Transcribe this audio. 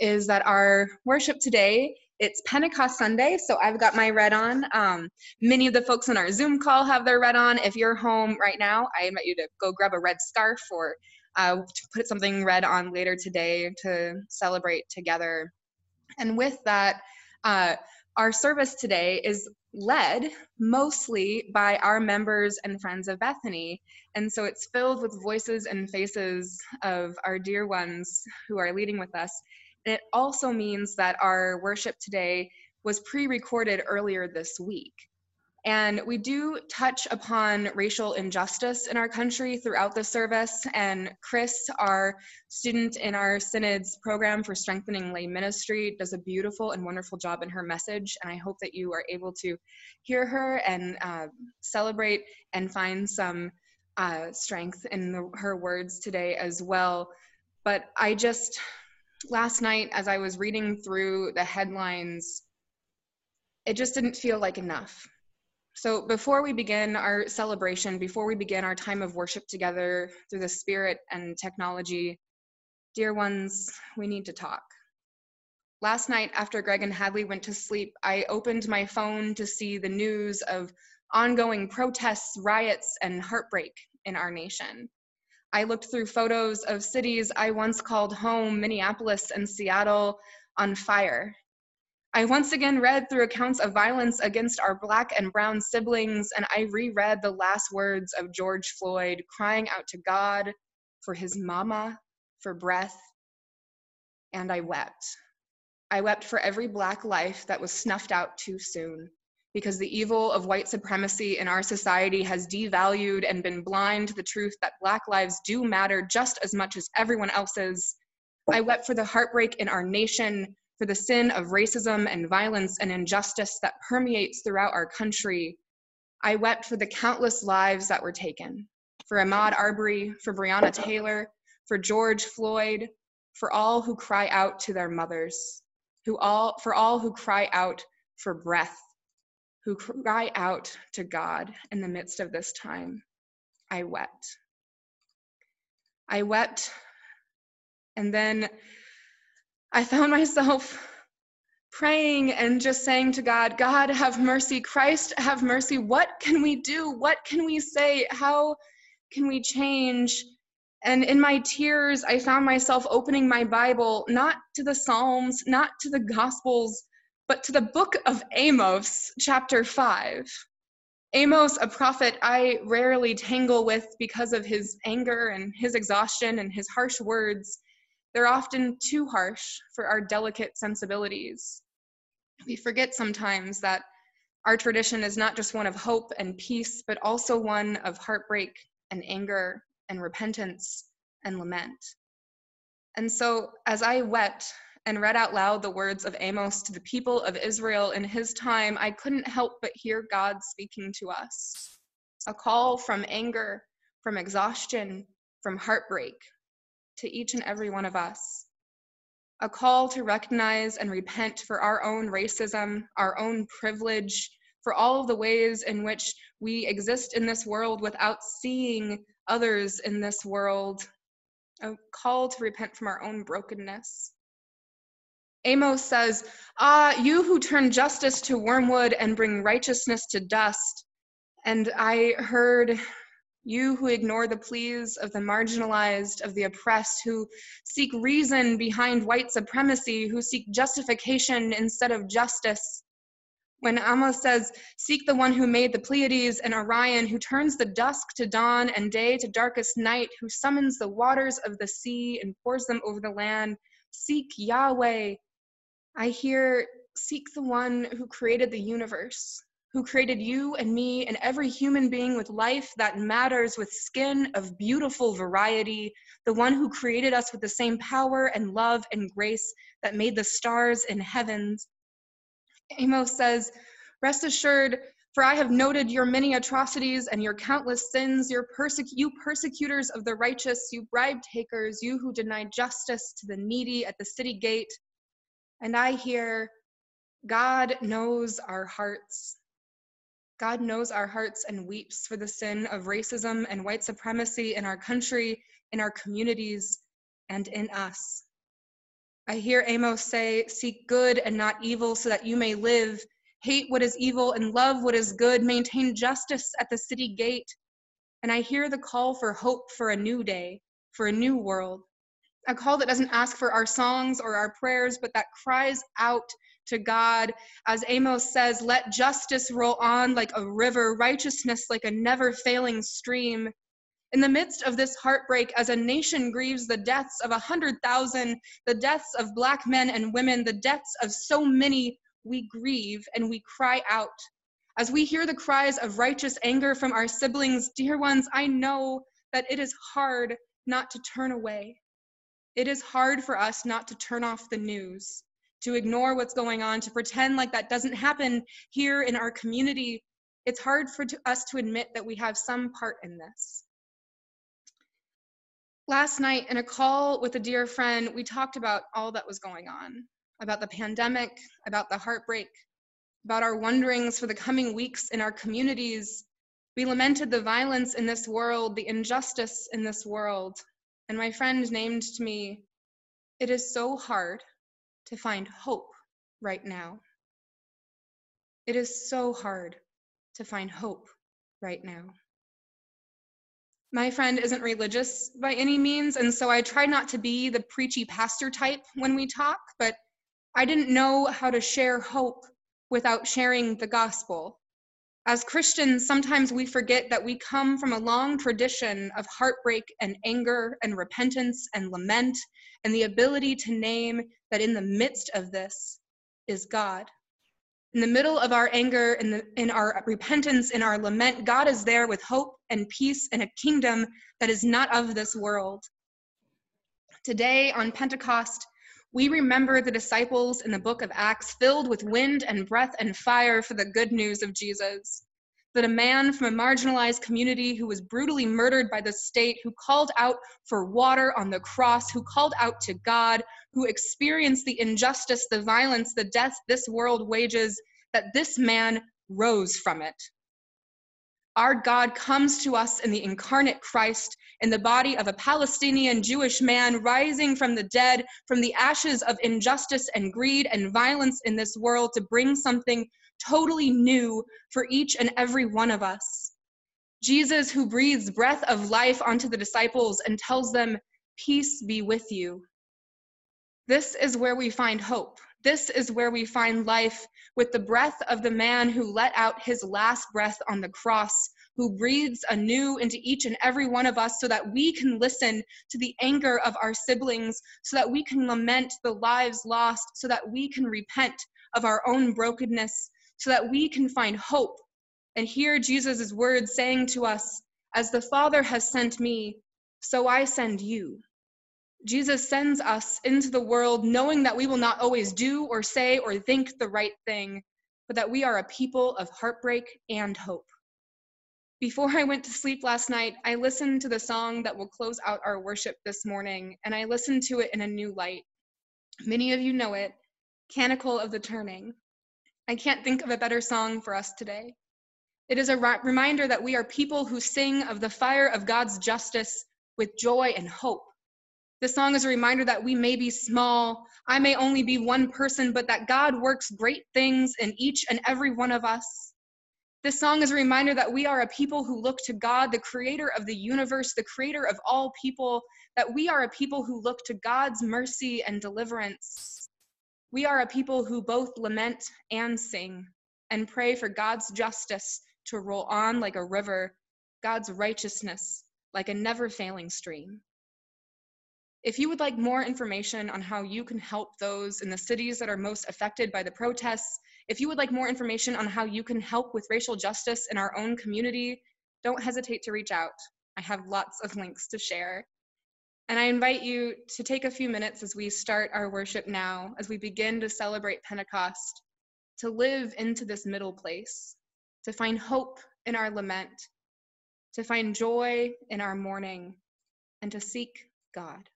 is that our worship today it's Pentecost Sunday, so I've got my red on. Um, many of the folks on our Zoom call have their red on. If you're home right now, I invite you to go grab a red scarf or uh, to put something red on later today to celebrate together. And with that, uh, our service today is led mostly by our members and friends of Bethany. And so it's filled with voices and faces of our dear ones who are leading with us. It also means that our worship today was pre recorded earlier this week. And we do touch upon racial injustice in our country throughout the service. And Chris, our student in our Synod's program for strengthening lay ministry, does a beautiful and wonderful job in her message. And I hope that you are able to hear her and uh, celebrate and find some uh, strength in the, her words today as well. But I just, last night, as I was reading through the headlines, it just didn't feel like enough so, before we begin our celebration, before we begin our time of worship together through the Spirit and technology, dear ones, we need to talk. Last night, after Greg and Hadley went to sleep, I opened my phone to see the news of ongoing protests, riots, and heartbreak in our nation. I looked through photos of cities I once called home, Minneapolis and Seattle, on fire I once again read through accounts of violence against our black and brown siblings, and I reread the last words of George Floyd crying out to God for his mama, for breath, and I wept. I wept for every black life that was snuffed out too soon because the evil of white supremacy in our society has devalued and been blind to the truth that black lives do matter just as much as everyone else's. I wept for the heartbreak in our nation for the sin of racism and violence and injustice that permeates throughout our country. I wept for the countless lives that were taken, for Ahmaud Arbery, for Breonna Taylor, for George Floyd, for all who cry out to their mothers, who all, for all who cry out for breath, who cry out to God in the midst of this time. I wept. I wept, and then I found myself praying and just saying to God, God, have mercy. Christ, have mercy. What can we do? What can we say? How can we change? And in my tears, I found myself opening my Bible, not to the Psalms, not to the Gospels, but to the book of Amos, chapter 5. Amos, a prophet I rarely tangle with because of his anger and his exhaustion and his harsh words. They're often too harsh for our delicate sensibilities. We forget sometimes that our tradition is not just one of hope and peace, but also one of heartbreak and anger and repentance and lament. And so, as I wept and read out loud the words of Amos to the people of Israel in his time, I couldn't help but hear God speaking to us a call from anger, from exhaustion, from heartbreak, to each and every one of us. A call to recognize and repent for our own racism, our own privilege, for all of the ways in which we exist in this world without seeing others in this world. A call to repent from our own brokenness. Amos says, Ah, you who turn justice to wormwood and bring righteousness to dust. And I heard you who ignore the pleas of the marginalized, of the oppressed, who seek reason behind white supremacy, who seek justification instead of justice. When Amos says, Seek the one who made the Pleiades and Orion, who turns the dusk to dawn and day to darkest night, who summons the waters of the sea and pours them over the land, seek Yahweh. I hear, Seek the one who created the universe, who created you and me and every human being with life that matters, with skin of beautiful variety, the one who created us with the same power and love and grace that made the stars in heavens. Amos says, Rest assured, for I have noted your many atrocities and your countless sins, your persecu- you persecutors of the righteous, you bribe takers, you who deny justice to the needy at the city gate. And I hear, God knows our hearts. God knows our hearts and weeps for the sin of racism and white supremacy in our country, in our communities, and in us. I hear Amos say, Seek good and not evil so that you may live. Hate what is evil and love what is good. Maintain justice at the city gate. And I hear the call for hope for a new day, for a new world. A call that doesn't ask for our songs or our prayers, but that cries out to God. As Amos says, let justice roll on like a river, righteousness like a never failing stream. In the midst of this heartbreak, as a nation grieves the deaths of a hundred thousand, the deaths of black men and women, the deaths of so many, we grieve and we cry out. As we hear the cries of righteous anger from our siblings, dear ones, I know that it is hard not to turn away. It is hard for us not to turn off the news to ignore what's going on, to pretend like that doesn't happen here in our community, it's hard for us to admit that we have some part in this. Last night, in a call with a dear friend, we talked about all that was going on about the pandemic, about the heartbreak, about our wonderings for the coming weeks in our communities. We lamented the violence in this world, the injustice in this world. And my friend named to me, It is so hard to find hope right now. It is so hard to find hope right now. My friend isn't religious by any means, and so I try not to be the preachy pastor type when we talk, but I didn't know how to share hope without sharing the gospel. As Christians, sometimes we forget that we come from a long tradition of heartbreak and anger and repentance and lament and the ability to name that in the midst of this is God. In the middle of our anger, in, the, in our repentance, in our lament, God is there with hope and peace and a kingdom that is not of this world. Today on Pentecost, we remember the disciples in the book of Acts filled with wind and breath and fire for the good news of Jesus. That a man from a marginalized community who was brutally murdered by the state, who called out for water on the cross, who called out to God, who experienced the injustice, the violence, the death this world wages, that this man rose from it. Our God comes to us in the incarnate Christ, in the body of a Palestinian Jewish man rising from the dead, from the ashes of injustice and greed and violence in this world to bring something totally new for each and every one of us. Jesus, who breathes breath of life onto the disciples and tells them, Peace be with you. This is where we find hope. This is where we find life with the breath of the man who let out his last breath on the cross, who breathes anew into each and every one of us so that we can listen to the anger of our siblings, so that we can lament the lives lost, so that we can repent of our own brokenness, so that we can find hope and hear Jesus' words saying to us, As the Father has sent me, so I send you. Jesus sends us into the world knowing that we will not always do or say or think the right thing, but that we are a people of heartbreak and hope. Before I went to sleep last night, I listened to the song that will close out our worship this morning, and I listened to it in a new light. Many of you know it Canticle of the Turning. I can't think of a better song for us today. It is a reminder that we are people who sing of the fire of God's justice with joy and hope this song is a reminder that we may be small, I may only be one person, but that God works great things in each and every one of us. This song is a reminder that we are a people who look to God, the creator of the universe, the creator of all people, that we are a people who look to God's mercy and deliverance. We are a people who both lament and sing and pray for God's justice to roll on like a river, God's righteousness like a never failing stream. If you would like more information on how you can help those in the cities that are most affected by the protests, if you would like more information on how you can help with racial justice in our own community, don't hesitate to reach out. I have lots of links to share. And I invite you to take a few minutes as we start our worship now, as we begin to celebrate Pentecost, to live into this middle place, to find hope in our lament, to find joy in our mourning, and to seek God.